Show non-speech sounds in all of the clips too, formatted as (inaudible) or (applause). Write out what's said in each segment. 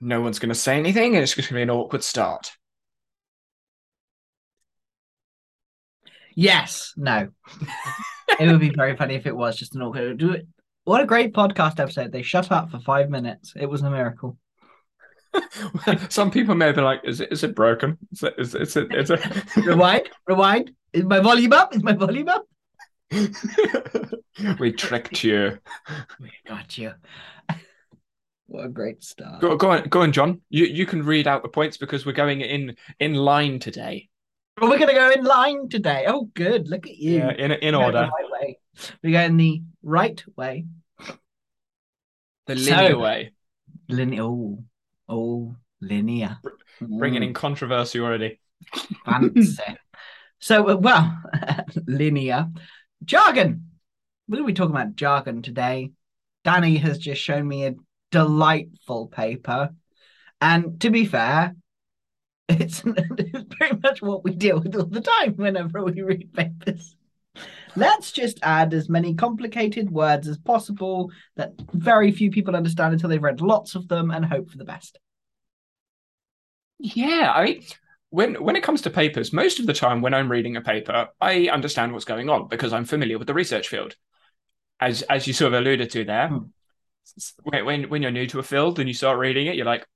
no one's going to say anything, and it's going to be an awkward start. Yes, no. it would be very funny if it was just an awkward. Do it. What a great podcast episode! They shut up for five minutes. It was a miracle. (laughs) Some people may be like, "Is it? Is it broken? Is it? Is, is it? Is it?" (laughs) rewind, rewind. Is my volume up? Is my volume up? (laughs) we tricked you. We got you. What a great start. Go, go on, go on, John. You you can read out the points because we're going in in line today. Well, we're gonna go in line today. Oh, good. Look at you. Yeah, in in We're going order. the right way. We're going the right way. The So- linear way. Linear. Oh, oh, linear. Bringing in controversy already. fancy. (laughs) so, uh, well, (laughs) linear jargon. We're going to be talking about jargon today. Danny has just shown me a delightful paper, and to be fair, (laughs) it's, it's pretty much what we deal with all the time whenever we read papers. Let's just add as many complicated words as possible that very few people understand until they've read lots of them and hope for the best. Yeah, I mean, when when it comes to papers, most of the time when I'm reading a paper, I understand what's going on because I'm familiar with the research field. As as you sort of alluded to there, Hmm. When when when you're new to a field and you start reading it, you're like,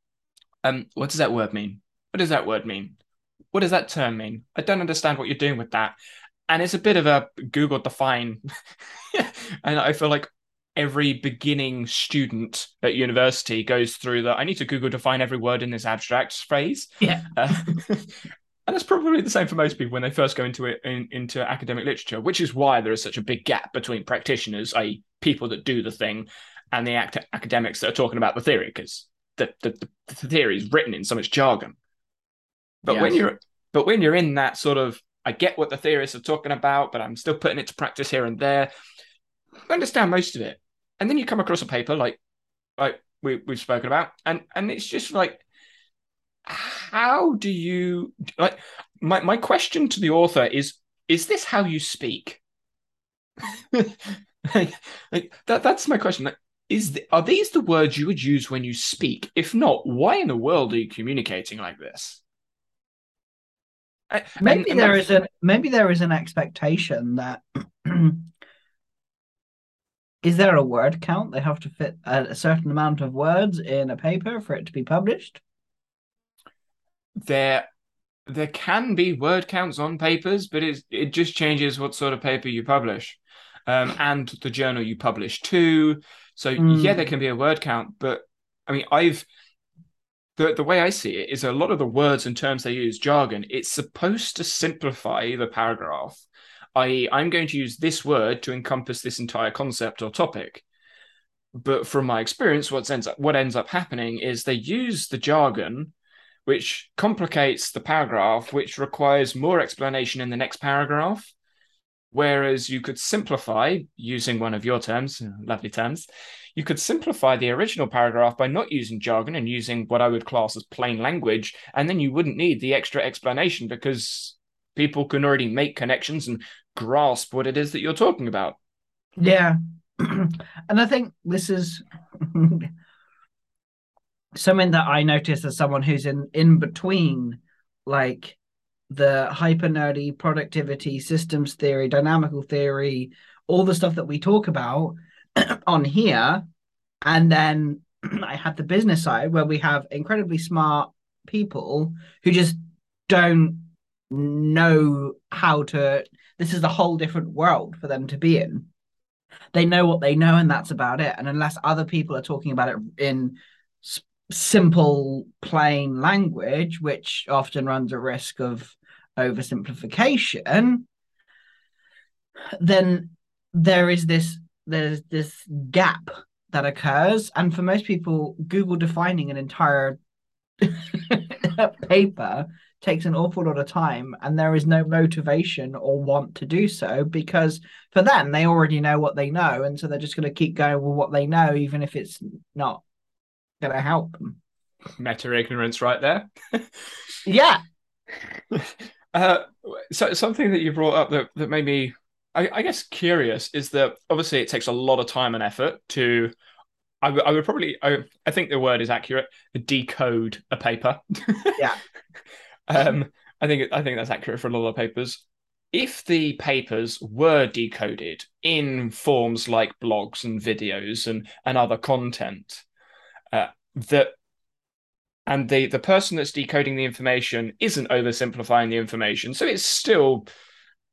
um, what does that word mean? What does that word mean? What does that term mean? I don't understand what you're doing with that. And it's a bit of a Google define. (laughs) and I feel like every beginning student at university goes through the I need to Google define every word in this abstract phrase. Yeah. Uh, (laughs) and that's probably the same for most people when they first go into it in, into academic literature, which is why there is such a big gap between practitioners, i.e., people that do the thing, and the act- academics that are talking about the theory, because the, the, the theory is written in so much jargon. But when you're but when you're in that sort of I get what the theorists are talking about, but I'm still putting it to practice here and there. I understand most of it. And then you come across a paper like like we, we've spoken about, and and it's just like how do you like my, my question to the author is is this how you speak (laughs) like, like that that's my question like, is the, are these the words you would use when you speak? If not why in the world are you communicating like this? I- maybe and- and there an maybe there is an expectation that (clears throat) is there a word count? They have to fit a, a certain amount of words in a paper for it to be published? There there can be word counts on papers, but it it just changes what sort of paper you publish, um, and the journal you publish to. So Mm. yeah, there can be a word count, but I mean, I've the the way I see it is a lot of the words and terms they use jargon. It's supposed to simplify the paragraph. I.e., I'm going to use this word to encompass this entire concept or topic. But from my experience, what ends up what ends up happening is they use the jargon which complicates the paragraph, which requires more explanation in the next paragraph. Whereas you could simplify using one of your terms, uh, lovely terms, you could simplify the original paragraph by not using jargon and using what I would class as plain language. And then you wouldn't need the extra explanation because people can already make connections and grasp what it is that you're talking about. yeah (clears throat) and i think this is (laughs) something that i notice as someone who's in in between like the hyper nerdy productivity systems theory dynamical theory all the stuff that we talk about (clears throat) on here. And then (clears throat) i have the business side where we have incredibly smart people who just don't know how to this is a whole different world for them to be in. They know what they know and that's about it. And unless other people are talking about it in s- simple plain language which often runs a risk of oversimplification then there is this there's this gap that occurs. And for most people google defining an entire (laughs) paper takes an awful lot of time and there is no motivation or want to do so because for them they already know what they know. And so they're just going to keep going with what they know even if it's not going to help them. Meta ignorance, right there. (laughs) yeah (laughs) Uh, so something that you brought up that, that made me, I, I guess, curious is that obviously it takes a lot of time and effort to I, w- I would probably I, I think the word is accurate decode a paper Yeah. (laughs) um i think i think that's accurate for a lot of papers if the papers were decoded in forms like blogs and videos and and other content uh, that and the the person that's decoding the information isn't oversimplifying the information so it's still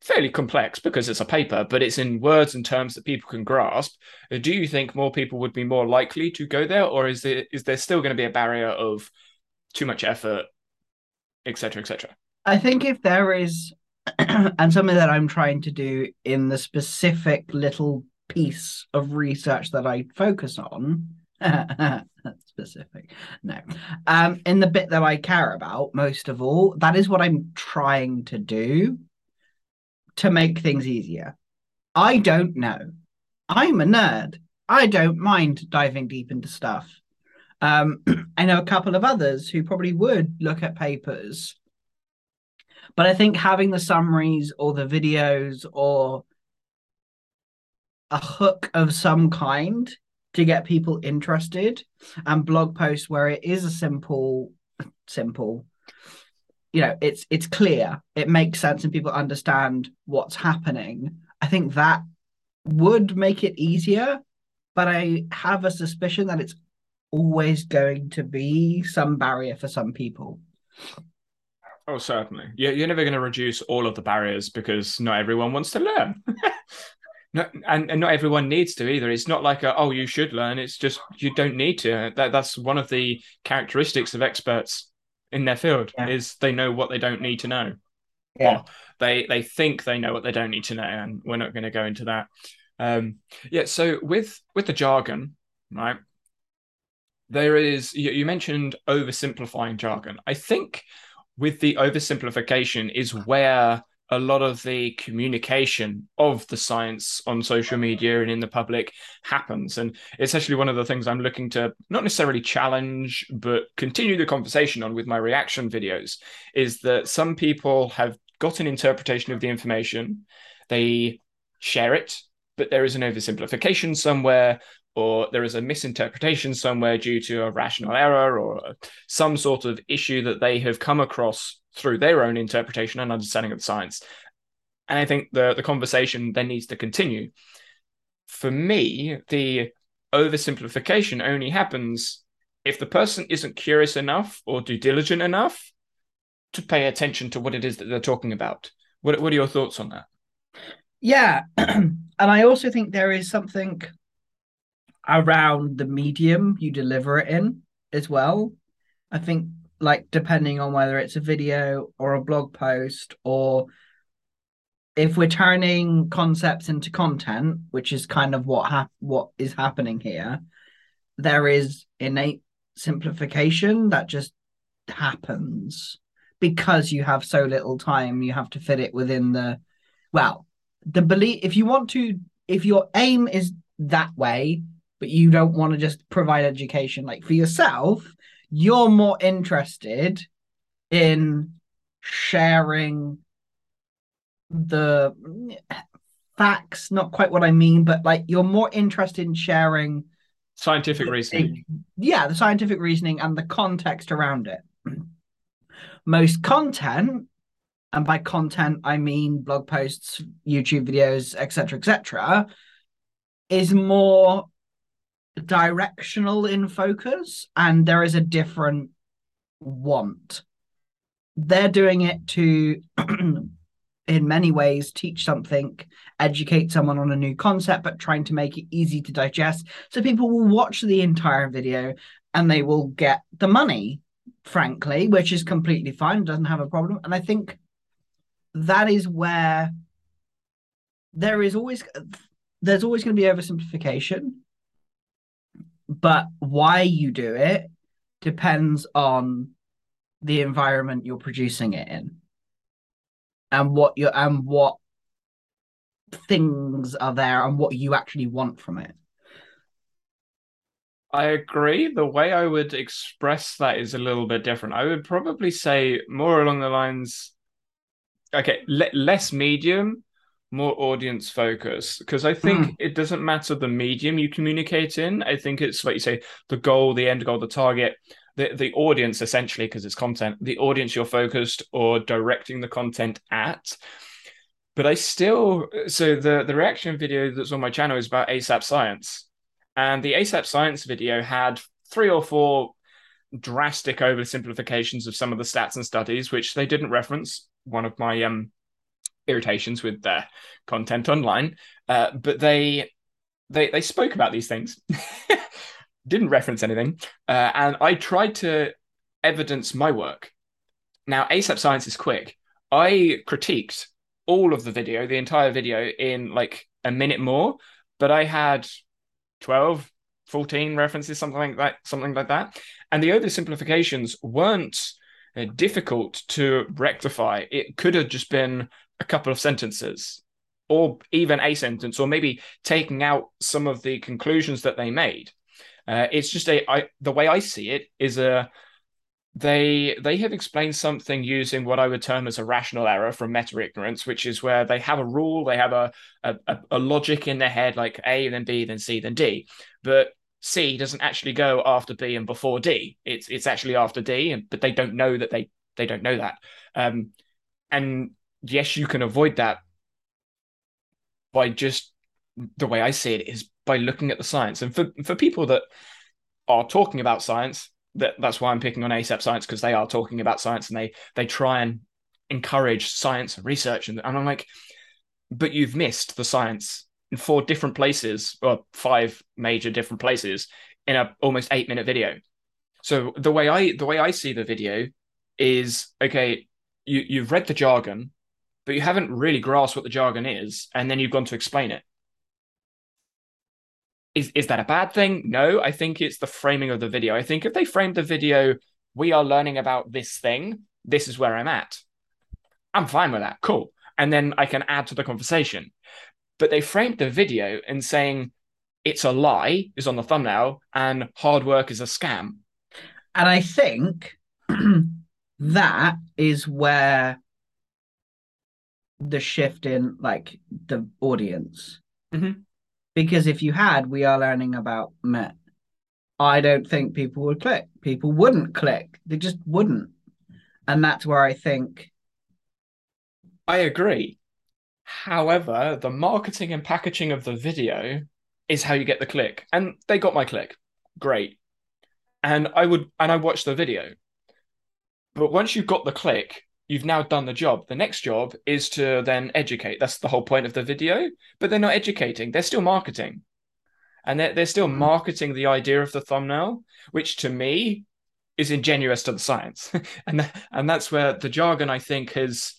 fairly complex because it's a paper, but it's in words and terms that people can grasp. Do you think more people would be more likely to go there, or is there is there still going to be a barrier of too much effort, etc., etc.? I think if there is, (clears throat) and something that I'm trying to do in the specific little piece of research that I focus on, (laughs) specific, no, um, in the bit that I care about most of all, that is what I'm trying to do to make things easier. I don't know. I'm a nerd. I don't mind diving deep into stuff. Um, (clears throat) I know a couple of others who probably would look at papers. But I think having the summaries or the videos or a hook of some kind to get people interested. And blog posts where it is a simple, simple you know it's it's clear it makes sense and people understand what's happening. I think that would make it easier but i have a suspicion that it's always going to be some barrier for some people. Oh certainly. You're, you're never going to reduce all of the barriers because not everyone wants to learn (laughs) no, and, and not everyone needs to either. It's not like a, oh you should learn. It's just you don't need to. That that's one of the characteristics of experts in their field yeah. is they know what they don't need to know. Yeah. Well, they they think they know what they don't need to know, and we're not going to go into that. Um, yeah. So with with the jargon, right? There is you, you mentioned oversimplifying jargon. I think with the oversimplification is where a lot of the communication of the science on social media and in the public happens. And it's actually one of the things I'm looking to not necessarily challenge, but continue the conversation on with my reaction videos is that some people have got an interpretation of the information, they share it, but there is an oversimplification somewhere or there is a misinterpretation somewhere due to a rational error or some sort of issue that they have come across through their own interpretation and understanding of science. And I think the, the conversation then needs to continue. For me, the oversimplification only happens if the person isn't curious enough or due diligent enough to pay attention to what it is that they're talking about. What, what are your thoughts on that? Yeah. (clears throat) and I also think there is something around the medium you deliver it in as well. I think like depending on whether it's a video or a blog post or if we're turning concepts into content, which is kind of what hap- what is happening here, there is innate simplification that just happens because you have so little time. You have to fit it within the well, the belief. If you want to, if your aim is that way, but you don't want to just provide education like for yourself, you're more interested in sharing the facts, not quite what I mean, but like you're more interested in sharing scientific reasoning. Yeah, the scientific reasoning and the context around it. Most content, and by content I mean blog posts, YouTube videos, etc., etc., is more directional in focus and there is a different want. They're doing it to, (clears throat) in many ways, teach something, educate someone on a new concept, but trying to make it easy to digest. So people will watch the entire video and they will get the money, frankly, which is completely fine, doesn't have a problem. And I think that is where there is always there's always going to be oversimplification but why you do it depends on the environment you're producing it in and what you and what things are there and what you actually want from it I agree. The way I would express that is a little bit different. I would probably say more along the lines okay, le- less medium, more audience focus because I think Mm. it doesn't matter the medium you communicate in. I think it's like you say the goal, the end goal, the target, the the audience essentially because it's content, the audience you're focused or directing the content at. But I still so the the reaction video that's on my channel is about ASAP Science, and the ASAP Science video had three or four drastic oversimplifications of some of the stats and studies, which they didn't reference. One of my um irritations with their content online, uh, but they they they spoke about these things, (laughs) didn't reference anything, uh, and I tried to evidence my work. Now, ASAP Science is quick. I critiqued all of the video, the entire video, in like a minute more, but I had 12, 14 references, something like that, something like that. And the oversimplifications weren't uh, difficult to rectify. It could have just been a couple of sentences or even a sentence or maybe taking out some of the conclusions that they made. Uh, it's just a I, the way i see it is a they they have explained something using what i would term as a rational error from meta ignorance which is where they have a rule they have a, a a logic in their head like a then b then c then d. But c doesn't actually go after b and before d. It's it's actually after d but they don't know that they they don't know that. Um and yes you can avoid that by just the way I see it is by looking at the science. And for for people that are talking about science, that that's why I'm picking on ASAP Science because they are talking about science and they they try and encourage science and research. And, and I'm like, but you've missed the science in four different places or five major different places in a almost eight minute video. So the way I the way I see the video is okay, you you've read the jargon, but you haven't really grasped what the jargon is, and then you've gone to explain it. Is is that a bad thing? No, I think it's the framing of the video. I think if they framed the video, we are learning about this thing, this is where I'm at. I'm fine with that. Cool. And then I can add to the conversation. But they framed the video in saying it's a lie is on the thumbnail and hard work is a scam. And I think (clears throat) that is where the shift in like the audience. Mhm. Because if you had, we are learning about Met. I don't think people would click. People wouldn't click. They just wouldn't. And that's where I think I agree. However, the marketing and packaging of the video is how you get the click. And they got my click. Great. And I would and I watched the video. But once you've got the click, you've now done the job. The next job is to then educate. That's the whole point of the video. But they're not educating, they're still marketing. And they're, they're still Mhm. marketing the idea of the thumbnail, which to me is ingenuous to the science. (laughs) and, th- and that's where the jargon, I think, has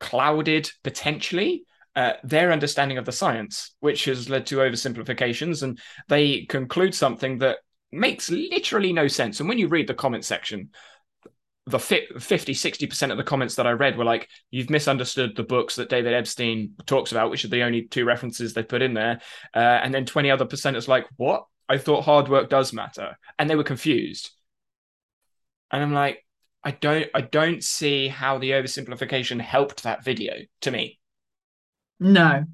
clouded potentially uh, their understanding of the science, which has led to oversimplifications. And they conclude something that makes literally no sense. And when you read the comment section, the 50 60% of the comments that I read were like, you've misunderstood the books that David Epstein talks about, which are the only two references they put in there. Uh, and then 20 other percent is like, what? I thought hard work does matter. And they were confused. And I'm like, I don't I don't see how the oversimplification helped that video to me. no.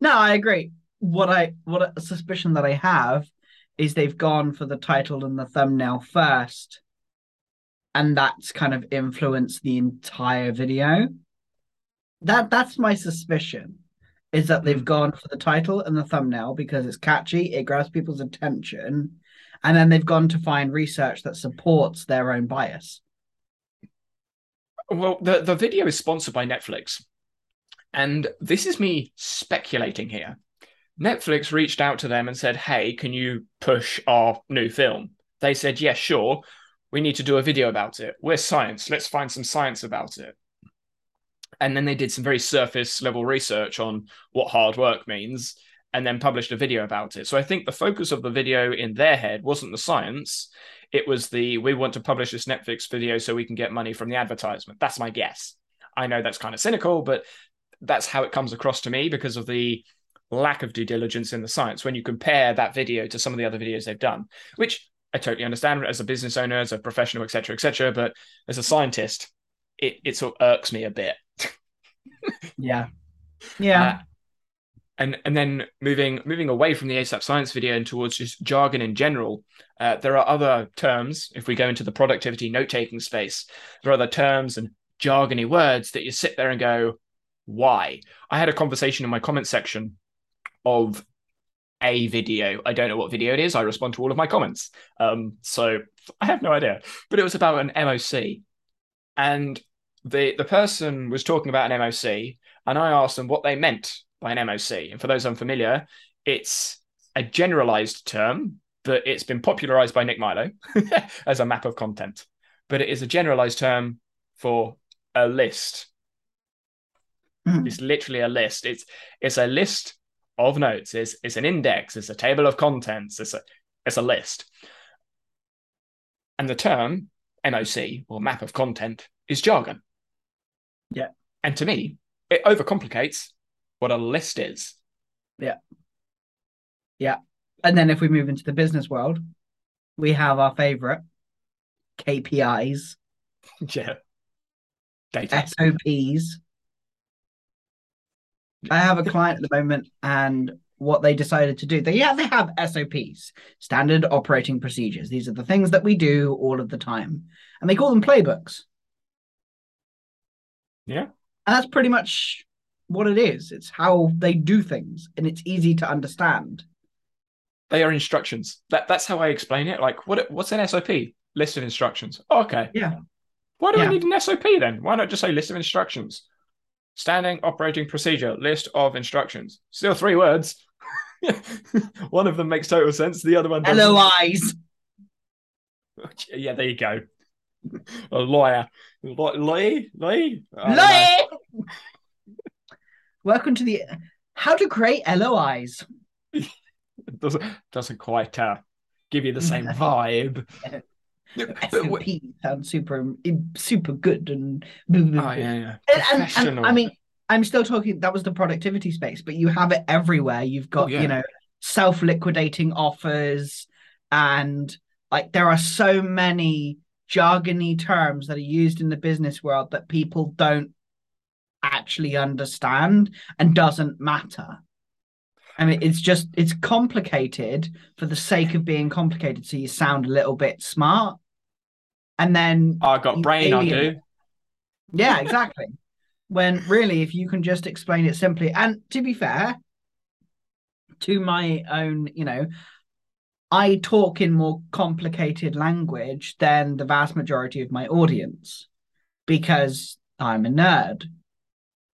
No, I agree. What I what a suspicion that I have is they've gone for the title and the thumbnail first. And that's kind of influenced the entire video. That that's my suspicion. Is that they've Mm. gone for the title and the thumbnail because it's catchy, it grabs people's attention, and then they've gone to find research that supports their own bias. Well, the, the video is sponsored by Netflix. And this is me speculating here. Netflix reached out to them and said, Hey, can you push our new film? They said, Yes, sure. We need to do a video about it. We're science. Let's find some science about it. And then they did some very surface level research on what hard work means and then published a video about it. So I think the focus of the video in their head wasn't the science. It was the we want to publish this Netflix video so we can get money from the advertisement. That's my guess. I know that's kind of cynical, but that's how it comes across to me because of the lack of due diligence in the science when you compare that video to some of the other videos they've done, which I totally understand as a business owner, as a professional, etc., etc. But as a scientist, it, it sort of irks me a bit. (laughs) Yeah. Yeah. Uh, and and then moving moving away from the ASAP science video and towards just jargon in general, uh, there are other terms. If we go into the productivity note taking space, there are other terms and jargony words that you sit there and go, why? I had a conversation in my comment section of a video. I don't know what video it is. I respond to all of my comments. Um, so I have no idea. But it was about an MOC. And the the person was talking about an MOC, and I asked them what they meant by an MOC. And for those unfamiliar, it's a generalized term, but it's been popularized by Nick Milo (laughs) as a map of content. But it is a generalized term for a list. Mm. It's literally a list. It's it's a list of notes. is it's an index. It's a table of contents. It's a it's a list. And the term MOC or map of content is jargon. Yeah. And to me, it overcomplicates what a list is. Yeah. Yeah. And then if we move into the business world, we have our favorite KPIs, (laughs) yeah. Data. SOPs. I have a client at the moment, and what they decided to do, they yeah, they have SOPs, standard operating procedures. These are the things that we do all of the time, and they call them playbooks. Yeah. And that's pretty much what it is. It's how they do things, and it's easy to understand. They are instructions. That that's how I explain it. Like what what's an SOP? List of instructions. okay. Yeah. Why do I Yeah. need an SOP then? Why not just say list of instructions? Standing operating procedure, list of instructions. Still three words. (laughs) one of them makes total sense. The other one doesn't. LOIs. Yeah, there you go. A lawyer. Lo- Lawyer? Lawyer? I don't know. Lawyer! Welcome to the how to create LOIs. (laughs) Doesn't doesn't quite uh, give you the same (laughs) vibe. (laughs) But SOP w- sounds super super good and oh, yeah, yeah. And- and- and, I mean, I'm still talking. That was the productivity space, but you have it everywhere. You've got Oh, yeah. you know self-liquidating offers, and like there are so many jargony terms that are used in the business world that people don't actually understand and doesn't matter. I mean, it's just it's complicated for the sake of being complicated, so you sound a little bit smart, and then oh, I got brain, I alien do. Yeah, exactly. when really, if you can just explain it simply, and to be fair, to my own, you know, I talk in more complicated language than the vast majority of my audience because I'm a nerd.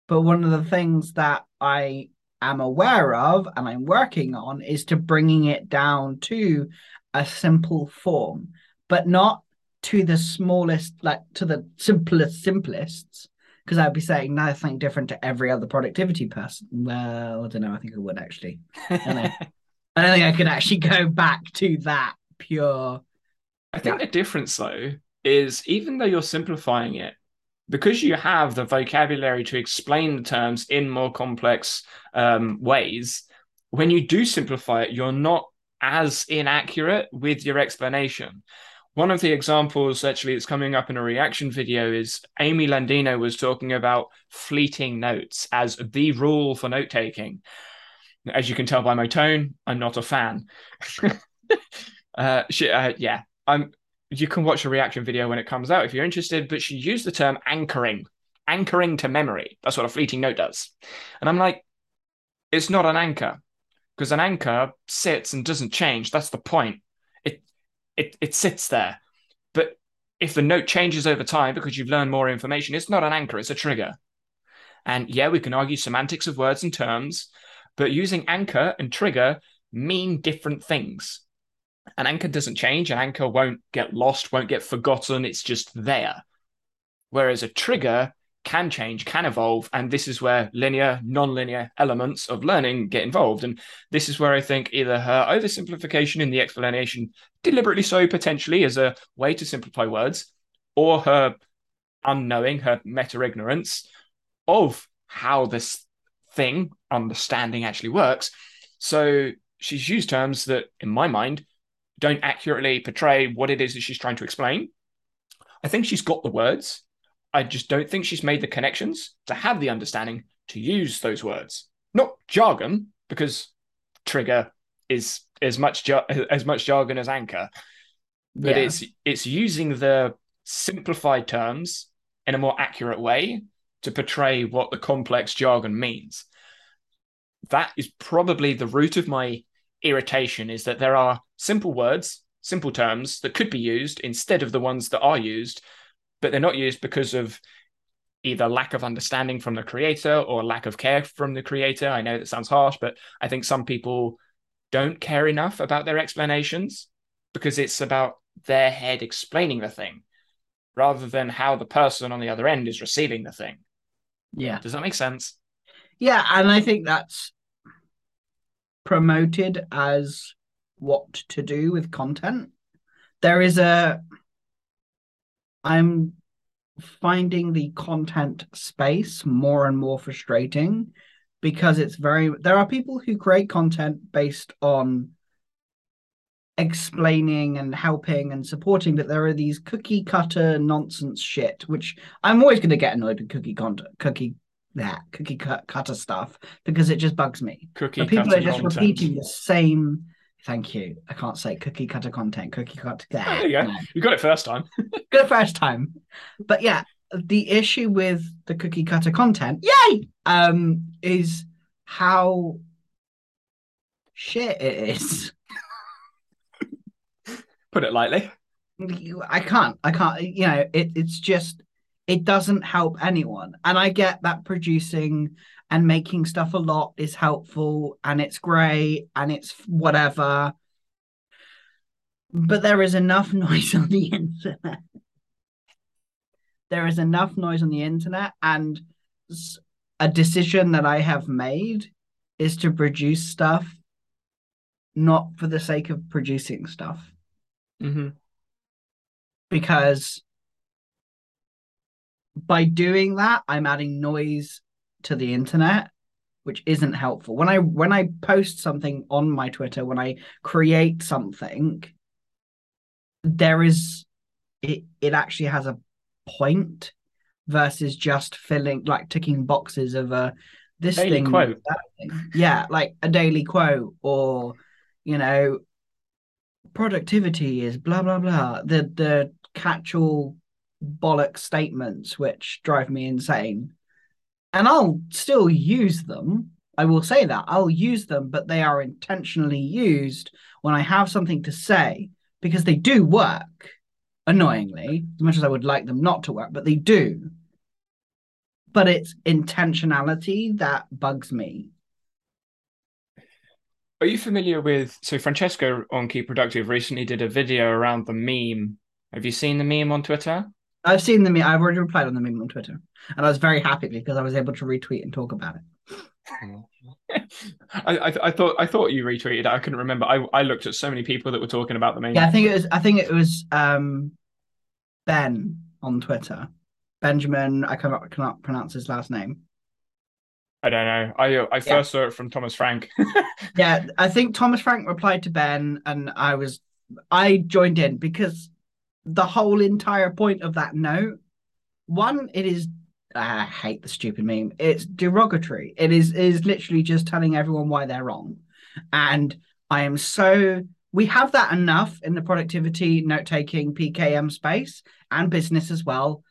But one of the things that I am aware of and I'm working on is to bringing it down to a simple form, but not to the smallest, like to the simplest, simplest. Because I'd be saying nothing different to every other productivity person. Well, I don't know. I think I would actually. I don't. (laughs) I don't think I could actually go back to that pure. I think the difference though is even though you're simplifying it, because you have the vocabulary to explain the terms in more complex um, ways, when you do simplify it, you're not as inaccurate with your explanation. One of the examples actually that's coming up in a reaction video is Amy Landino was talking about fleeting notes as the rule for note taking. As you can tell by my tone, I'm not a fan. (laughs) uh, she, uh, yeah, I'm. You can watch a reaction video when it comes out if you're interested. But she used the term anchoring, anchoring to memory. That's what a fleeting note does. And I'm like, it's not an anchor because an anchor sits and doesn't change. That's the point. It it it sits there. But if the note changes over time because you've learned more information, it's not an anchor. It's a trigger. And yeah, we can argue semantics of words and terms, but using anchor and trigger mean different things. An anchor doesn't change, an anchor won't get lost, won't get forgotten, it's just there. Whereas a trigger can change, can evolve, and this is where linear, non-linear elements of learning get involved. And this is where I think either her oversimplification in the explanation, deliberately so potentially as a way to simplify words, or her unknowing, her meta-ignorance of how this thing, understanding actually works. So she's used terms that, in my mind, don't accurately portray what it is that she's trying to explain. I think she's got the words. I just don't think she's made the connections to have the understanding to use those words, not jargon, because trigger is as much jar- as much jargon as anchor, but Yeah. it's it's using the simplified terms in a more accurate way to portray what the complex jargon means. That is probably the root of my irritation is that there are simple words, simple terms that could be used instead of the ones that are used, but they're not used because of either lack of understanding from the creator or lack of care from the creator. I know that sounds harsh, but I think some people don't care enough about their explanations because it's about their head explaining the thing rather than how the person on the other end is receiving the thing. Yeah. Does that make sense? Yeah, and I think that's promoted as what to do with content. There is a I'm finding the content space more and more frustrating because it's very there are people who create content based on explaining and helping and supporting but there are these cookie cutter nonsense shit which i'm always going to get annoyed with cookie content cookie that cookie cut, cutter stuff because it just bugs me Cookie but people are just content. repeating the same thank you i can't say cookie cutter content cookie cutter Oh, there you go. You got it first time. (laughs) good first time. But yeah, the issue with the cookie cutter content, yay, um, is how shit it is. (laughs) Put it lightly. I can't, I can't, you know, it, it's just, it doesn't help anyone. And I get that producing and making stuff a lot is helpful and it's great and it's whatever. But there is enough (laughs) noise on the internet. There is enough noise on the internet, and a decision that I have made is to produce stuff not for the sake of producing stuff Mm-hmm. because by doing that i'm adding noise to the internet which isn't helpful when i when i post something on my twitter when i create something there is it it actually has a point versus just filling like ticking boxes of a this thing thing. yeah like a daily quote or you know productivity is blah blah blah. The the catch-all bollock statements which drive me insane. And i'll still use them. I will say that. I'll use them but they are intentionally used when i have something to say because they do work annoyingly as much as i would like them not to work but they do but it's intentionality that bugs me Are you familiar with? So Francesco on Keep Productive recently did a video around the meme. Have you seen the meme on Twitter? i've seen the meme i've already replied on the meme on twitter and i was very happy because i was able to retweet and talk about it I, I I thought I thought you retweeted. it. I couldn't remember. I I looked at so many people that were talking about the meme. Yeah, I think it was. I think it was um, Ben on Twitter. Benjamin. I cannot cannot pronounce his last name. I don't know. I I first saw it from Thomas Frank. (laughs) Yeah, I think Thomas Frank replied to Ben, and I was I joined in because the whole entire point of that note, one, it is. I hate the stupid meme. It's derogatory. It is is literally just telling everyone why they're wrong, and I am so. We have that enough in the productivity note taking PKM space and business as well.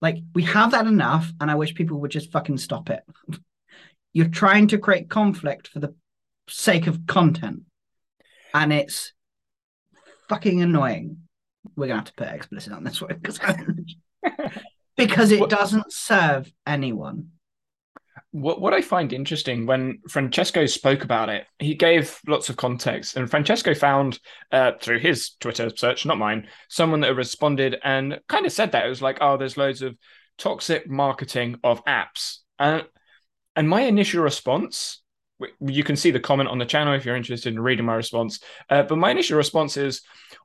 Like we have that enough, and I wish people would just fucking stop it. (laughs) You're trying to create conflict for the sake of content, and it's fucking annoying. We're gonna have to put explicit on this one because (laughs) (laughs) because it What- doesn't serve anyone. What what I find interesting when Francesco spoke about it, he gave lots of context, and Francesco found uh, through his Twitter search, not mine, someone that responded and kind of said that it was like, oh, there's loads of toxic marketing of apps, and and my initial response, you can see the comment on the channel if you're interested in reading my response, uh, but my initial response is,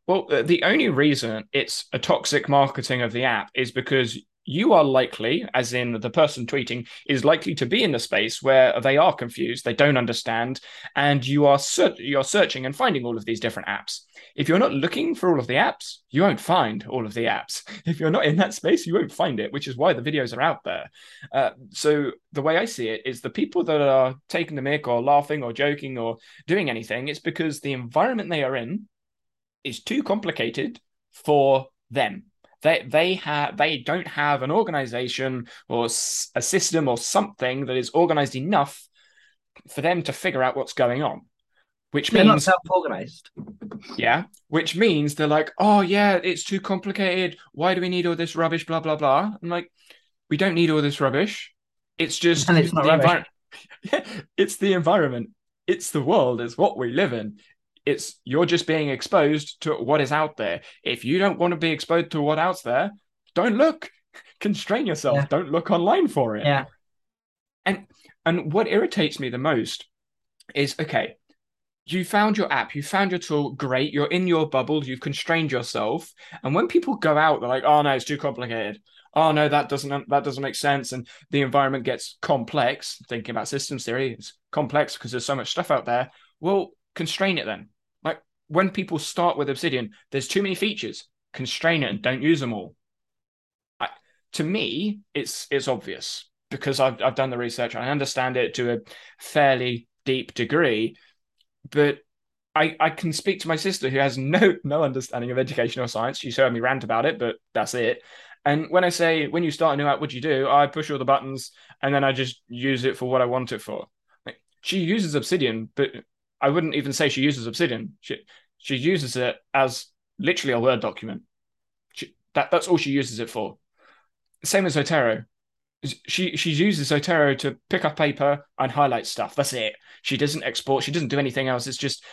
well, uh, the only reason it's a toxic marketing of the app is because you are likely, as in the person tweeting, is likely to be in a space where they are confused, they don't understand, and you are ser- you're searching and finding all of these different apps. If you're not looking for all of the apps, you won't find all of the apps. (laughs) If you're not in that space, you won't find it, which is why the videos are out there. Uh, so the way I see it is the people that are taking the mic or laughing or joking or doing anything, it's because the environment they are in is too complicated for them they they have they don't have an organization or a system or something that is organized enough for them to figure out what's going on. Which they're means not self-organized. Yeah, which means they're like, oh yeah, it's too complicated. Why do we need all this rubbish? Blah blah blah. I'm like, we don't need all this rubbish. It's just and it's not the environment. (laughs) it's the environment. It's the world. It's what we live in it's you're just being exposed to what is out there. If you don't want to be exposed to what out there, don't look. (laughs) Constrain yourself. Yeah. Don't look online for it. Yeah. And and what irritates me the most is okay, you found your app, you found your tool, great. You're in your bubble, you've constrained yourself. And when people go out, they're like, oh no, it's too complicated. Oh no, that doesn't that doesn't make sense. And the environment gets complex. Thinking about systems theory, it's complex because there's so much stuff out there. Well, constrain it then. Like when people start with Obsidian, there's too many features. Constrain it and don't use them all. I, to me, it's it's obvious because I've I've done the research. I understand it to a fairly deep degree, but I, I can speak to my sister who has (laughs) no no understanding of educational science. She's heard me rant about it, but that's it. And when I say when you start a new app, what do you do? I push all the buttons and then I just use it for what I want it for. Like, she uses Obsidian, but I wouldn't even say she uses Obsidian. She she uses it as literally a Word document. She, that that's all she uses it for. Same as Zotero. She she uses Zotero to pick up paper and highlight stuff. That's it. She doesn't export. She doesn't do anything else. It's just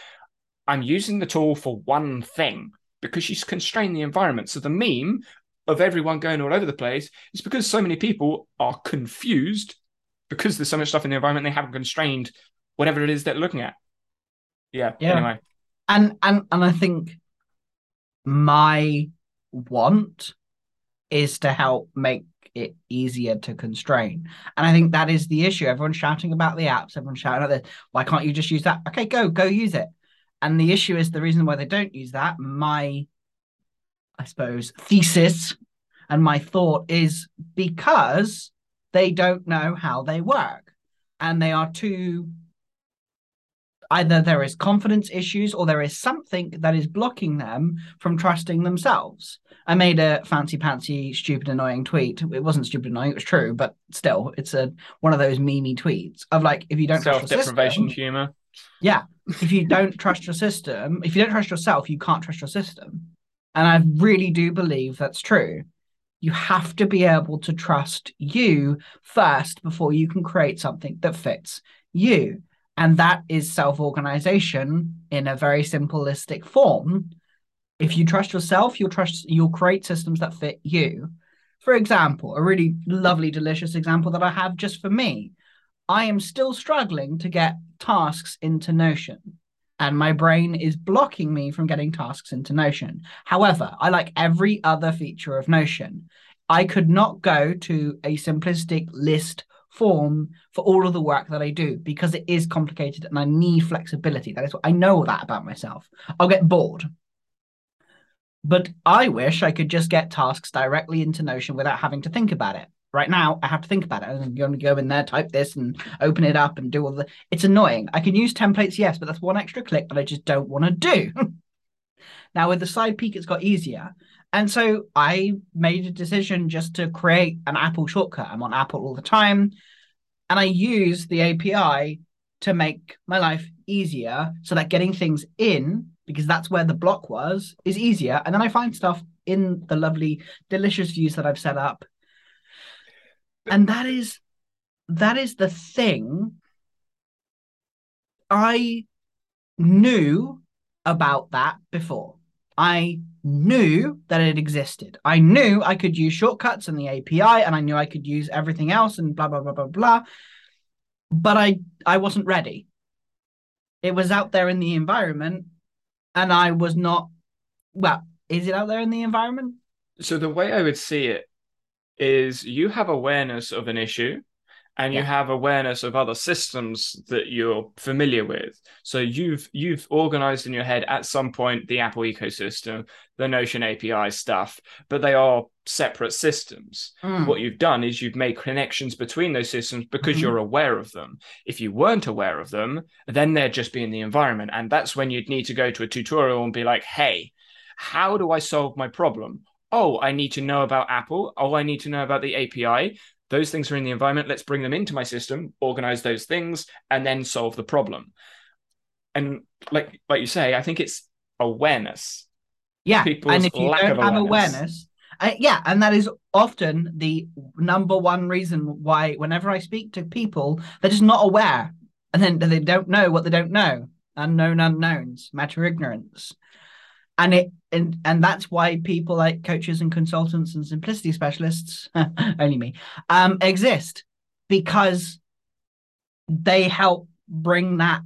I'm using the tool for one thing because she's constrained the environment. So the meme of everyone going all over the place is because so many people are confused because there's so much stuff in the environment they haven't constrained whatever it is they're looking at yeah, yeah. Anyway, and and and I think my want is to help make it easier to constrain. And I think that is the issue. Everyone's shouting about the apps, everyone's shouting at this. Why can't you just use that? Okay, go, go use it. And the issue is the reason why they don't use that, my I suppose, thesis and my thought is because they don't know how they work. And they are too either there is confidence issues or there is something that is blocking them from trusting themselves. I made a fancy pantsy, stupid, annoying tweet. It wasn't stupid annoying, it was true, but still, it's a one of those memey tweets of like, if you don't trust self deprivation humor. Yeah. If you don't trust your system, if you don't trust yourself, you can't trust your system. And I really do believe that's true. You have to be able to trust you first before you can create something that fits you. And that is self organization in a very simplistic form. If you trust yourself, you'll trust, you'll create systems that fit you. For example, a really lovely, delicious example that I have just for me. I am still struggling to get tasks into Notion, and my brain is blocking me from getting tasks into Notion. However, I like every other feature of Notion. I could not go to a simplistic list form for all of the work that I do because it is complicated and I need flexibility. That is what I know that about myself. I'll get bored. But I wish I could just get tasks directly into Notion without having to think about it. Right now, I have to think about it. I'm going to go in there, type this, and open it up and do all the. It's annoying. I can use templates, yes, but that's one extra click that I just don't want to do. (laughs) now, with the side peek, it's got easier. And so I made a decision just to create an Apple shortcut. I'm on Apple all the time. And I use the API to make my life easier so that getting things in, because that's where the block was, is easier. And then I find stuff in the lovely, delicious views that I've set up. And that is that is the thing I knew about that before. I knew that it existed. I knew I could use shortcuts and the API, and I knew I could use everything else and blah blah blah blah blah. But I I wasn't ready. It was out there in the environment, and I was not. Well, is it out there in the environment? So the way I would see it is you have awareness of an issue and you have awareness of other systems that you're familiar with. So you've you've organized in your head at some point the apple ecosystem the notion api stuff but they are separate systems. Mm. what you've done is you've made connections between those systems because Mhm. you're aware of them. If you weren't aware of them then they'd just be in the environment. And that's when you'd need to go to a tutorial and be like hey how do i solve my problem? Oh i need to know about apple. Oh i need to know about the api those things are in the environment. Let's bring them into my system organize those things and then solve the problem. And like like you say i think it's awareness. Yeah, people's and if you lack don't of have awareness. awareness, uh, yeah, and that is often the number one reason why whenever I speak to people, they're just not aware, and then they don't know what they don't know. Unknown unknowns, meta ignorance, and it and and that's why people like coaches and consultants and simplicity specialists, (laughs) only me, um, exist because they help bring that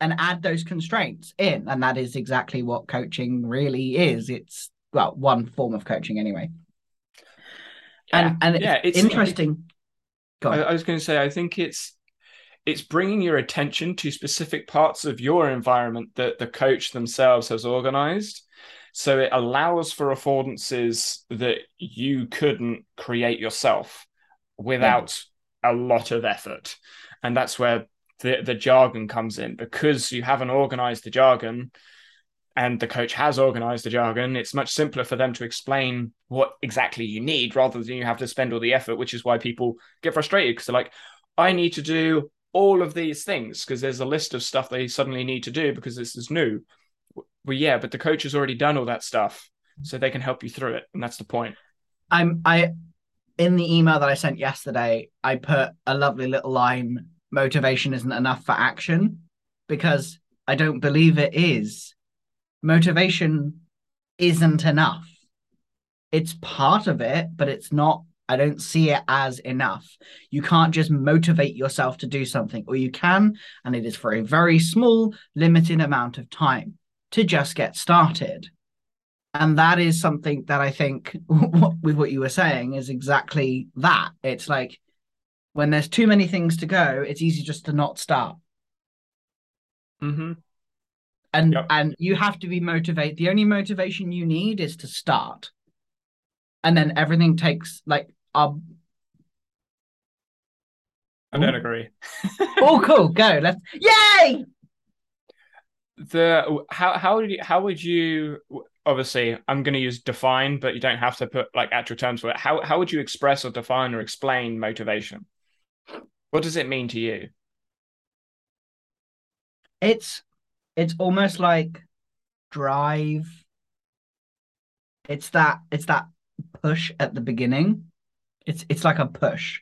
and add those constraints in. And that is exactly what coaching really is. It's well one form of coaching anyway. And and it's, yeah, it's interesting. Go on. I, I was going to say, I think it's it's bringing your attention to specific parts of your environment that the coach themselves has organized. So it allows for affordances that you couldn't create yourself without a lot of effort. And that's where the, the jargon comes in because you haven't organized the jargon and the coach has organized the jargon, it's much simpler for them to explain what exactly you need rather than you have to spend all the effort, which is why people get frustrated because they're like, I need to do all of these things because there's a list of stuff they suddenly need to do because this is new. Well, yeah, but the coach has already done all that stuff, so they can help you through it. And that's the point. i'm i in the email that i sent yesterday i put a lovely little line motivation isn't enough for action because i don't believe it is motivation isn't enough it's part of it but it's not i don't see it as enough you can't just motivate yourself to do something or you can and it is for a very small limited amount of time to just get started. And that is something that i think (laughs) with what you were saying is exactly that. It's like when there's too many things to go it's easy just to not start. Mm-hmm. and Yep. and you have to be motivated the only motivation you need is to start. And then everything takes like um I don't agree. oh cool. Go. Let's yay The how how would you how would you obviously I'm going to use define, but you don't have to put like actual terms for it. How how would you express or define or explain motivation? What does it mean to you? it's it's almost like drive it's that it's that push at the beginning it's it's like a push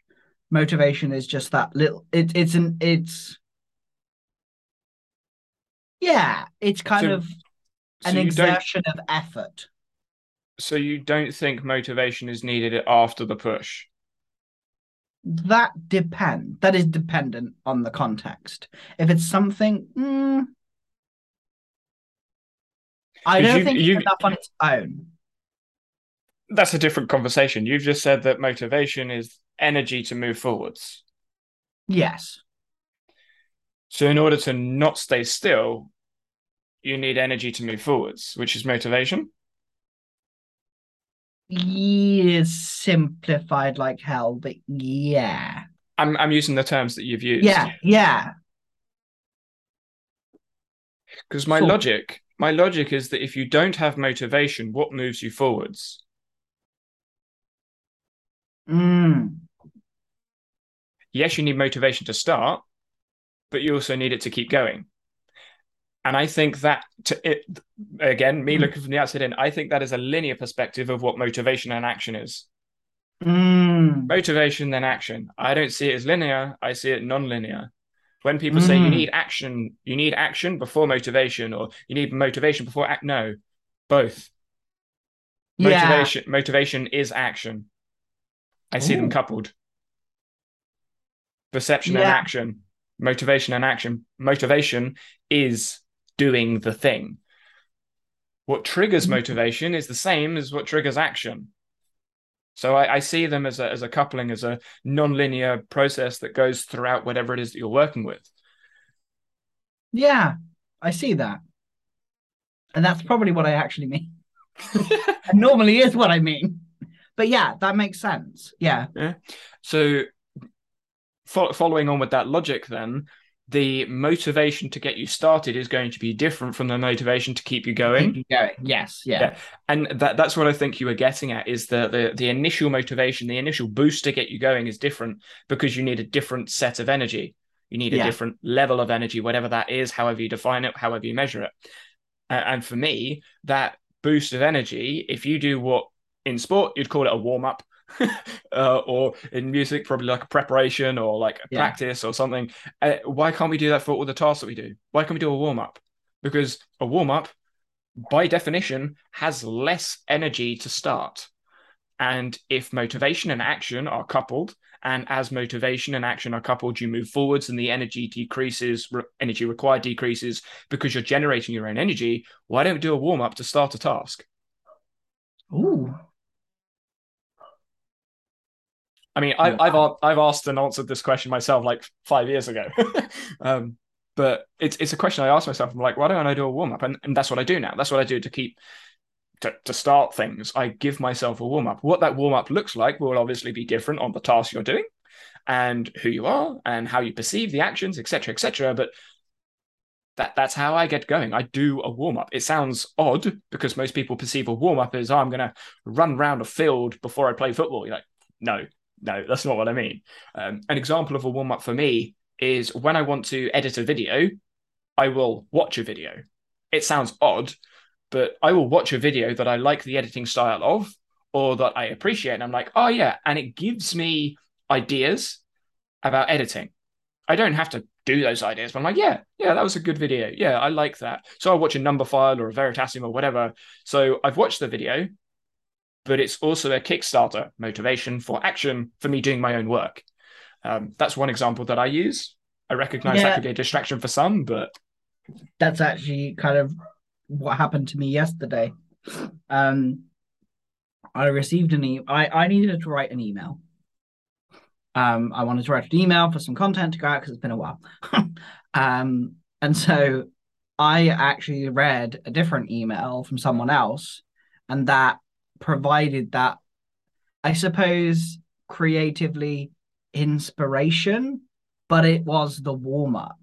motivation is just that little it, it's an it's yeah it's kind So- of an don't exertion of effort so you don't think motivation is needed after the push. that depend that is dependent on the context if it's something mm, i don't you- think you- it's enough on its own That's a different conversation. You've just said that motivation is energy to move forwards. yes So in order to not stay still, you need energy to move forwards, which is motivation. is simplified like hell, but yeah. I'm I'm using the terms that you've used. Yeah, yeah. Because my Cool. logic, my logic is that if you don't have motivation, what moves you forwards? Mm. Yes, you need motivation to start, but you also need it to keep going. And I think that to it again, me Mm. looking from the outside in, I think that is a linear perspective of what motivation and action is. Mm. Motivation, then action. I don't see it as linear, I see it non-linear. When people say you Mm. need action, you need action before motivation, or you need motivation before act. No, both. Yeah. Motivation, motivation is action. I see them coupled. Perception and action, motivation and action. Motivation is doing the thing. What triggers Mm. motivation is the same as what triggers action. So I, I, see them as a, as a coupling, as a non-linear process that goes throughout whatever it is that you're working with. Yeah, I see that. And that's probably what I actually mean. (laughs) and normally is what I mean. But yeah, that makes sense. Yeah. Yeah. So fo- following on with that logic, then the motivation to get you started is going to be different from the motivation to keep you going. Keep you going. Yes, yeah. yeah. And that that's what I think you were getting at is the, the the initial motivation, the initial boost to get you going is different because you need a different set of energy. You need a yeah. different level of energy, whatever that is, however you define it, however you measure it. and for me, that boost of energy, if you do what in sport you'd call it a warm up, (laughs) uh, or in music, probably like a preparation or like a yeah. practice or something. Uh, why can't we do that for all the tasks that we do? Why can't we do a warm up? Because a warm up, by definition, has less energy to start. And if motivation and action are coupled, and as motivation and action are coupled, you move forwards and the energy decreases, re- energy required decreases because you're generating your own energy. Why don't we do a warm up to start a task? Ooh, I mean, I, have I've asked and answered this question myself like five years ago, (laughs) um, but it's it's a question I ask myself. I'm like, why don't I do a warm up? And, and that's what I do now. That's what I do to keep to, to start things. I give myself a warm up. What that warm up looks like will obviously be different on the task you're doing, and who you are, and how you perceive the actions, etc., etc. But that that's how I get going. I do a warm up. It sounds odd because most people perceive a warm up as oh, I'm going to run around a field before I play football. You're like, no, no, that's not what I mean. Um, an example of a warm up for me is when I want to edit a video, I will watch a video. It sounds odd, but I will watch a video that I like the editing style of or that I appreciate. And I'm like, oh, yeah. And it gives me ideas about editing. I don't have to do those ideas, but I'm like, yeah, yeah, that was a good video. Yeah, I like that. So I'll watch a Numberphile or a Veritasium or whatever. So I've watched the video but it's also a Kickstarter motivation for action for me doing my own work. Um, that's one example that I use. I recognize yeah. that could be a distraction for some, but that's actually kind of what happened to me yesterday. Um, I received an email. I, I needed to write an email. Um, I wanted to write an email for some content to go out because it's been a while. (laughs) um, and so I actually read a different email from someone else, and that provided that, I suppose, creatively inspiration, but it was the warm up.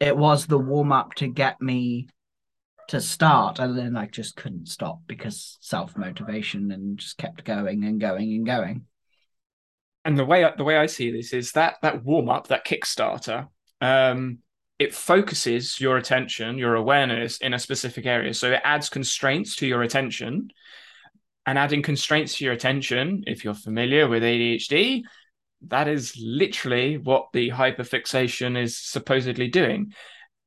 It was the warm up to get me to start, and then I just couldn't stop because self motivation and just kept going and going and going. And the way the way I see this is that that warm up, that Kickstarter, um, it focuses your attention, your awareness in a specific area. So it adds constraints to your attention. And adding constraints to your attention, if you're familiar with ADHD, that is literally what the hyperfixation is supposedly doing.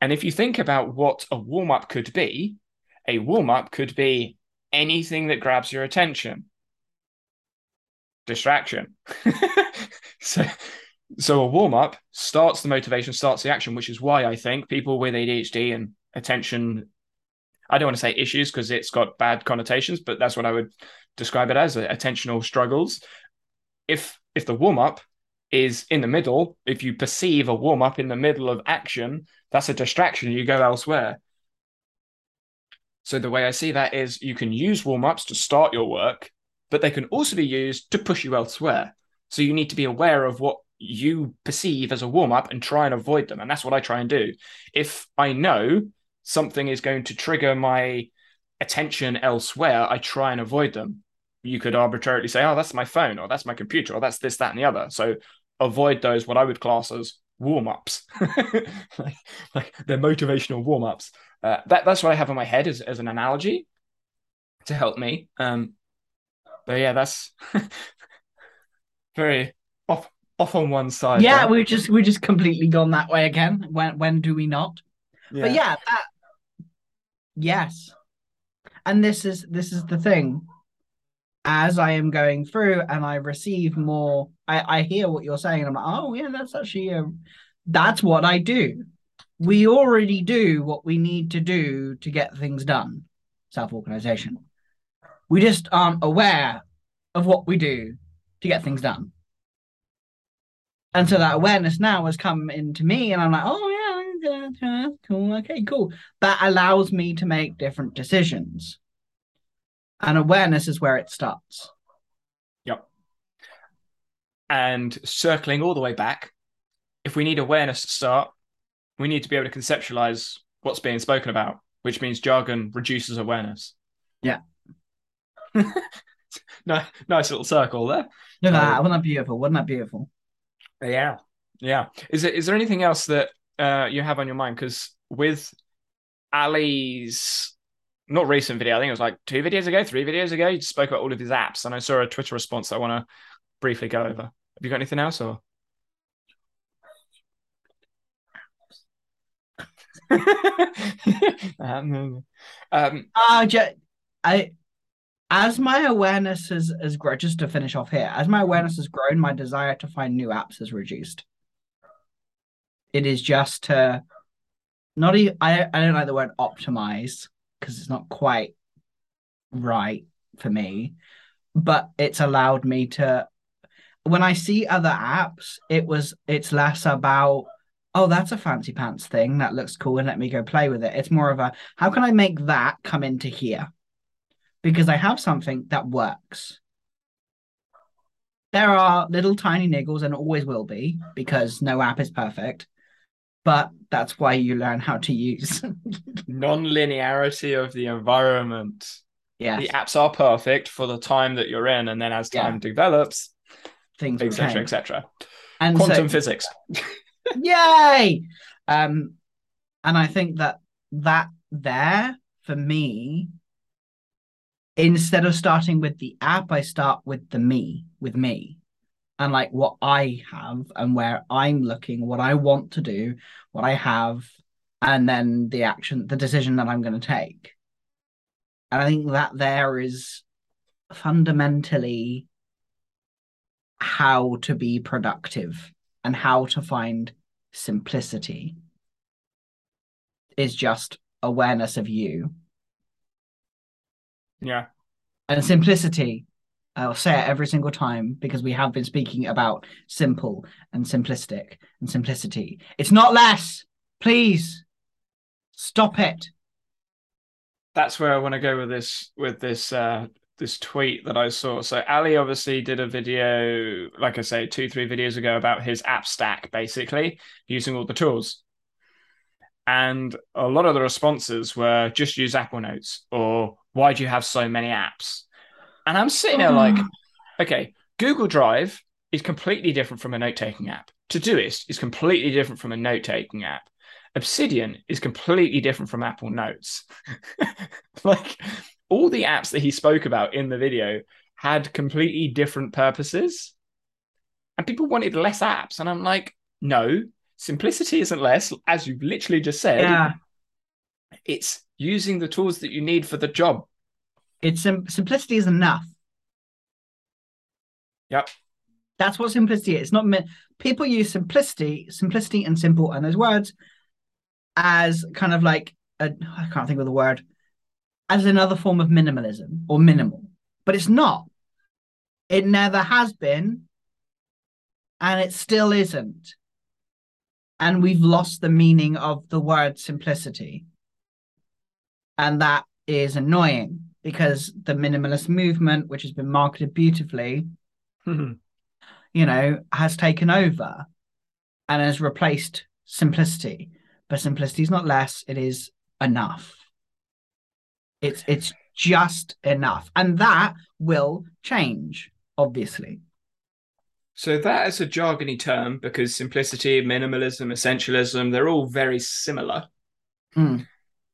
And if you think about what a warm up could be, a warm up could be anything that grabs your attention. Distraction. (laughs) so so a warm up starts the motivation, starts the action, which is why I think people with ADHD and attention, I don't want to say issues because it's got bad connotations, but that's what I would describe it as uh, attentional struggles. If if the warm up is in the middle, if you perceive a warm up in the middle of action, that's a distraction. You go elsewhere. So the way I see that is you can use warm ups to start your work, but they can also be used to push you elsewhere. So you need to be aware of what you perceive as a warm up and try and avoid them. And that's what I try and do. If I know something is going to trigger my attention elsewhere, I try and avoid them. You could arbitrarily say, oh, that's my phone, or that's my computer, or that's this, that, and the other. So avoid those, what I would class as warm ups. (laughs) like, like, they're motivational warm ups. Uh, that, that's what I have in my head as, as an analogy to help me. Um, but yeah, that's (laughs) very off off on one side. Yeah, we're just we're just completely gone that way again. When when do we not? Yeah. But yeah, that yes. And this is this is the thing. As I am going through and I receive more, I, I hear what you're saying, and I'm like, oh yeah, that's actually a, that's what I do. We already do what we need to do to get things done. Self-organization. We just aren't aware of what we do to get things done. And so that awareness now has come into me, and I'm like, oh yeah, cool, okay, cool. That allows me to make different decisions. And awareness is where it starts. Yep. And circling all the way back, if we need awareness to start, we need to be able to conceptualize what's being spoken about, which means jargon reduces awareness. Yeah. (laughs) nice, nice little circle there. Look at that. Um, Wasn't that beautiful? Wasn't that beautiful? Yeah. Yeah. Is it is there anything else that uh, you have on your mind? Because with Ali's not recent video, I think it was like two videos ago, three videos ago, you spoke about all of his apps, and I saw a Twitter response I want to briefly go over. Have you got anything else or? (laughs) um, uh, I as my awareness has, has grown, just to finish off here, as my awareness has grown, my desire to find new apps has reduced. It is just to not even, I, I don't like the word optimize because it's not quite right for me, but it's allowed me to, when I see other apps, it was, it's less about, oh, that's a fancy pants thing that looks cool and let me go play with it. It's more of a, how can I make that come into here? Because I have something that works. There are little tiny niggles and always will be because no app is perfect. But that's why you learn how to use (laughs) non-linearity of the environment. Yeah. The apps are perfect for the time that you're in, and then as time yeah. develops, things etc. etc. And quantum so, physics. (laughs) yay! Um, and I think that that there for me instead of starting with the app, I start with the me, with me, and like what I have and where I'm looking, what I want to do, what I have, and then the action, the decision that I'm going to take. And I think that there is fundamentally how to be productive and how to find simplicity is just awareness of you yeah. And simplicity, I'll say it every single time because we have been speaking about simple and simplistic and simplicity. It's not less. Please stop it. That's where I want to go with this with this uh this tweet that I saw. So Ali obviously did a video, like I say, two, three videos ago about his app stack, basically, using all the tools. And a lot of the responses were just use Apple Notes or why do you have so many apps? And I'm sitting there like, oh. okay, Google Drive is completely different from a note taking app. Todoist is completely different from a note taking app. Obsidian is completely different from Apple Notes. (laughs) like all the apps that he spoke about in the video had completely different purposes. And people wanted less apps. And I'm like, no, simplicity isn't less, as you've literally just said. Yeah. It's using the tools that you need for the job. It's sim- simplicity is enough. Yep. That's what simplicity is. It's not mi- people use simplicity, simplicity and simple and those words as kind of like I can't think of the word as another form of minimalism or minimal, but it's not. It never has been, and it still isn't. And we've lost the meaning of the word simplicity. And that is annoying because the minimalist movement, which has been marketed beautifully, mm-hmm. you know, has taken over and has replaced simplicity. But simplicity is not less, it is enough. It's it's just enough. And that will change, obviously. So that is a jargony term because simplicity, minimalism, essentialism, they're all very similar. Mm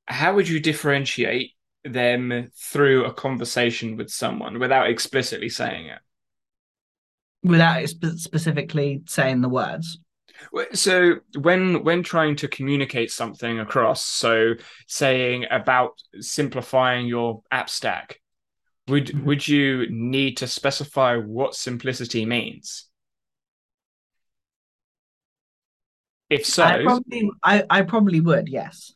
how would you differentiate them through a conversation with someone without explicitly saying it? Without specifically saying the words. So when when trying to communicate something across, so saying about simplifying your app stack, would mm-hmm. would you need to specify what simplicity means? If so, I probably, I, I probably would, yes.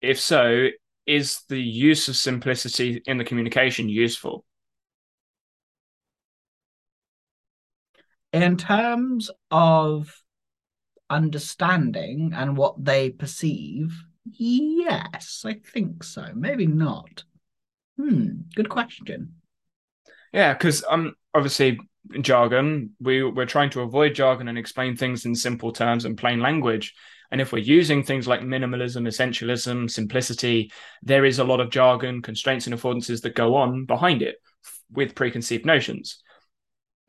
If so, is the use of simplicity in the communication useful? In terms of understanding and what they perceive, yes, I think so. Maybe not. Hmm, good question. Yeah, because um, obviously jargon, we we're trying to avoid jargon and explain things in simple terms and plain language. And if we're using things like minimalism, essentialism, simplicity, there is a lot of jargon, constraints, and affordances that go on behind it with preconceived notions.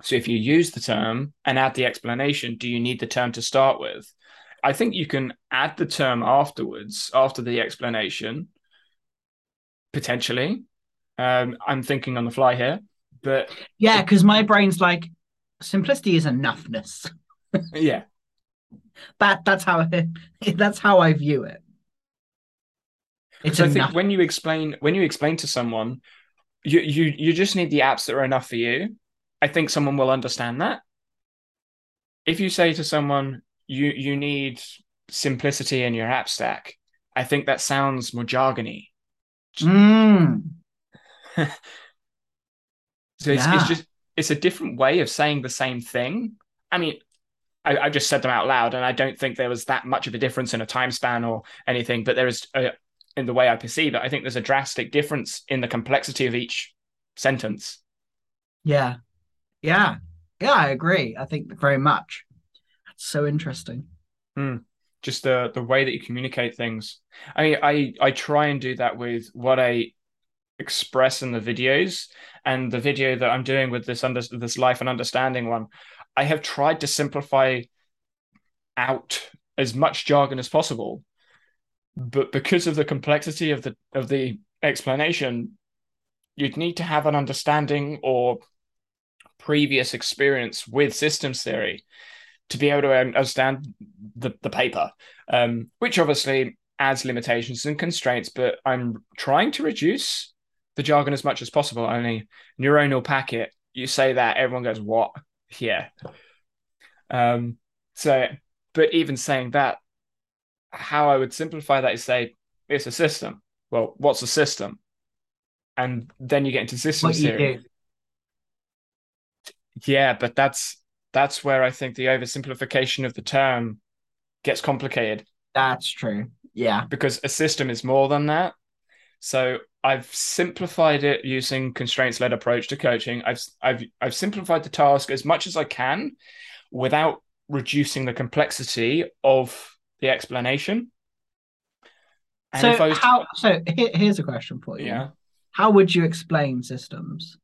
So if you use the term and add the explanation, do you need the term to start with? I think you can add the term afterwards, after the explanation, potentially. Um, I'm thinking on the fly here, but yeah, because my brain's like simplicity is enoughness. (laughs) yeah, that that's how (laughs) that's how I view it. It's so I think when you explain when you explain to someone, you you you just need the apps that are enough for you. I think someone will understand that. If you say to someone, you you need simplicity in your app stack, I think that sounds more jargony. Mm. (laughs) so it's, yeah. it's just it's a different way of saying the same thing. I mean, I, I, just said them out loud, and I don't think there was that much of a difference in a time span or anything. But there is, a, in the way I perceive it, I think there's a drastic difference in the complexity of each sentence. Yeah, yeah, yeah. I agree. I think very much. That's so interesting. Hmm. Just the the way that you communicate things. I I I try and do that with what I express in the videos and the video that I'm doing with this under this life and understanding one. I have tried to simplify out as much jargon as possible. But because of the complexity of the of the explanation, you'd need to have an understanding or previous experience with systems theory to be able to understand the, the paper, um, which obviously adds limitations and constraints, but I'm trying to reduce the jargon as much as possible. Only neuronal packet, you say that, everyone goes, What? Yeah. Um, so, but even saying that, how I would simplify that is say it's a system. Well, what's a system? And then you get into systems theory. Yeah, but that's that's where I think the oversimplification of the term gets complicated. That's true. Yeah. Because a system is more than that. So I've simplified it using constraints-led approach to coaching. I've I've I've simplified the task as much as I can without reducing the complexity of the explanation. And so was... how so here, here's a question for you. Yeah. How would you explain systems?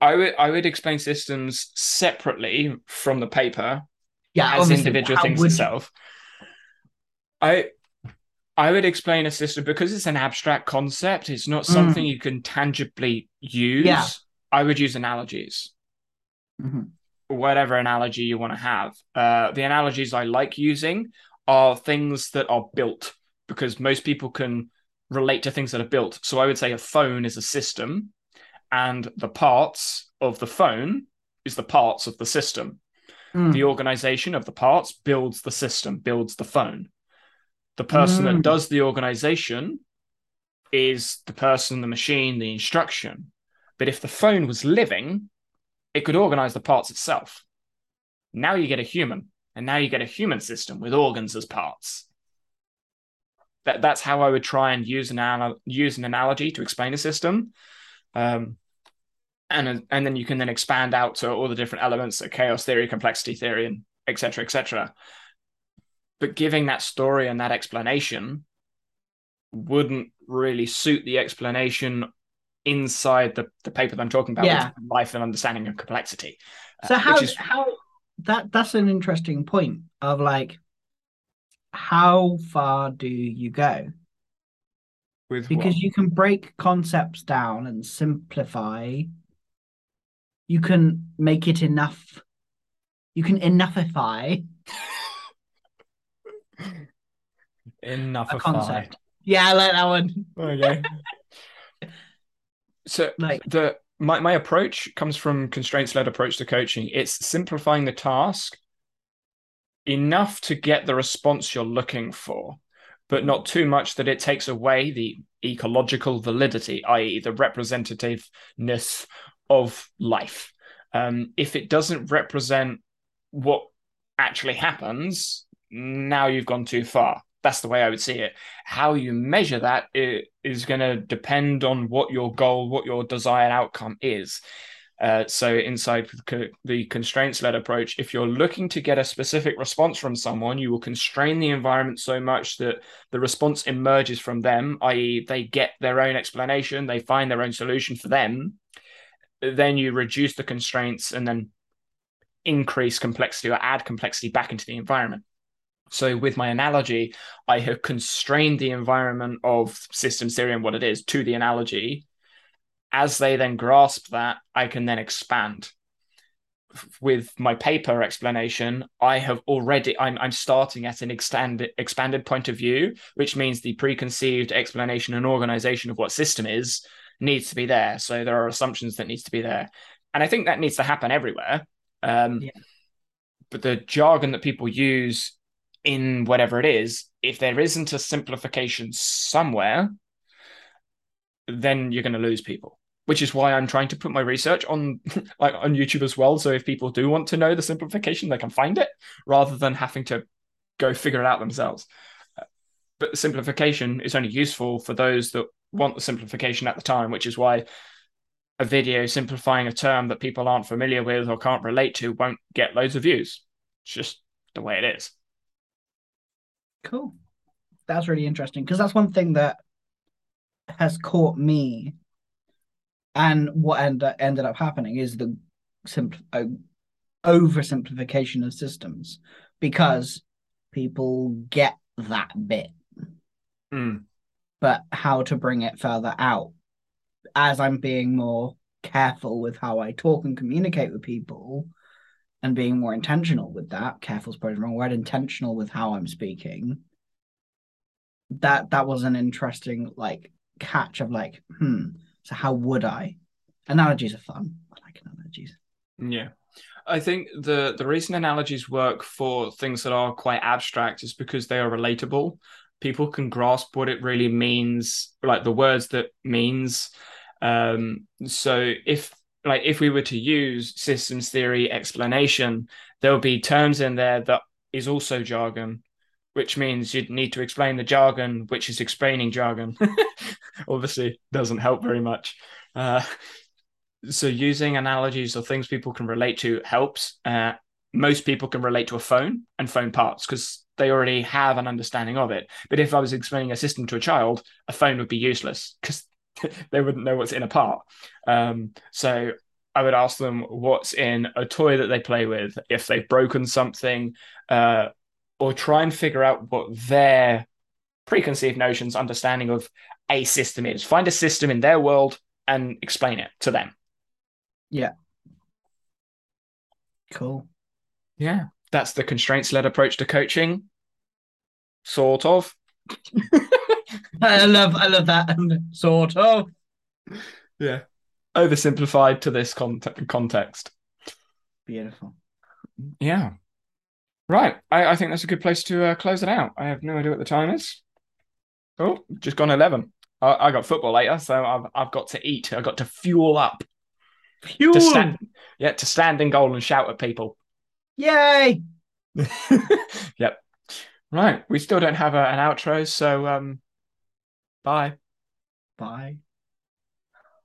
I would I would explain systems separately from the paper. Yeah, as individual things itself. You... I I would explain a system because it's an abstract concept. It's not something mm. you can tangibly use. Yeah. I would use analogies. Mm-hmm. Whatever analogy you want to have. Uh, the analogies I like using are things that are built because most people can relate to things that are built. So I would say a phone is a system, and the parts of the phone is the parts of the system. Mm. The organization of the parts builds the system, builds the phone. The person mm. that does the organization is the person, the machine, the instruction. But if the phone was living, it could organize the parts itself. Now you get a human, and now you get a human system with organs as parts. That, that's how I would try and use an, use an analogy to explain a system. Um, and, and then you can then expand out to all the different elements of chaos theory, complexity theory, and etc. etc but giving that story and that explanation wouldn't really suit the explanation inside the, the paper that I'm talking about, yeah. life and understanding of complexity. Uh, so how is... how that that's an interesting point of like how far do you go? With because what? you can break concepts down and simplify. You can make it enough. You can enoughify (laughs) Enough a concept. Yeah, I like that one. Okay. (laughs) so like the my, my approach comes from constraints led approach to coaching. It's simplifying the task enough to get the response you're looking for, but not too much that it takes away the ecological validity, i.e., the representativeness of life. Um, if it doesn't represent what actually happens, now you've gone too far. That's the way I would see it. How you measure that is going to depend on what your goal, what your desired outcome is. Uh, so inside the constraints-led approach, if you're looking to get a specific response from someone, you will constrain the environment so much that the response emerges from them, i.e., they get their own explanation, they find their own solution for them. Then you reduce the constraints and then increase complexity or add complexity back into the environment. So, with my analogy, I have constrained the environment of systems theory and what it is to the analogy as they then grasp that, I can then expand. With my paper explanation, I have already I'm I'm starting at an expanded expanded point of view, which means the preconceived explanation and organization of what system is needs to be there. So there are assumptions that needs to be there, and I think that needs to happen everywhere. Um, yeah. But the jargon that people use in whatever it is, if there isn't a simplification somewhere, then you're going to lose people which is why I'm trying to put my research on (laughs) like on YouTube as well. So if people do want to know the simplification, they can find it rather than having to go figure it out themselves. But the simplification is only useful for those that want the simplification at the time, which is why a video simplifying a term that people aren't familiar with or can't relate to won't get loads of views. It's just the way it is. Cool. That's really interesting because that's one thing that has caught me and what end, ended up happening is the simpl- uh, oversimplification of systems because people get that bit. Mm. But how to bring it further out as I'm being more careful with how I talk and communicate with people and being more intentional with that. Careful is probably the wrong word, intentional with how I'm speaking. That that was an interesting like catch of like, hmm, so how would I? Analogies are fun. I like analogies. Yeah. I think the the reason analogies work for things that are quite abstract is because they are relatable. People can grasp what it really means, like the words that means. Um, so if like if we were to use systems theory explanation, there will be terms in there that is also jargon, which means you'd need to explain the jargon, which is explaining jargon. (laughs) Obviously, doesn't help very much. Uh, so using analogies or things people can relate to helps. Uh, most people can relate to a phone and phone parts because they already have an understanding of it. But if I was explaining a system to a child, a phone would be useless because (laughs) they wouldn't know what's in a part. Um, so I would ask them what's in a toy that they play with, if they've broken something, uh, or try and figure out what their preconceived notions, understanding of a system is. Find a system in their world and explain it to them. Yeah. Cool. Yeah. That's the constraints led approach to coaching. Sort of. (laughs) I love I love that. Sort of. Yeah. Oversimplified to this context. Beautiful. Yeah. Right. I, I think that's a good place to uh, close it out. I have no idea what the time is. Oh, just gone 11. I, I got football later, so I've, I've got to eat. I've got to fuel up. Fuel? To stand, yeah, to stand in goal and shout at people. Yay! (laughs) yep. Right. We still don't have a, an outro, so um, bye. Bye.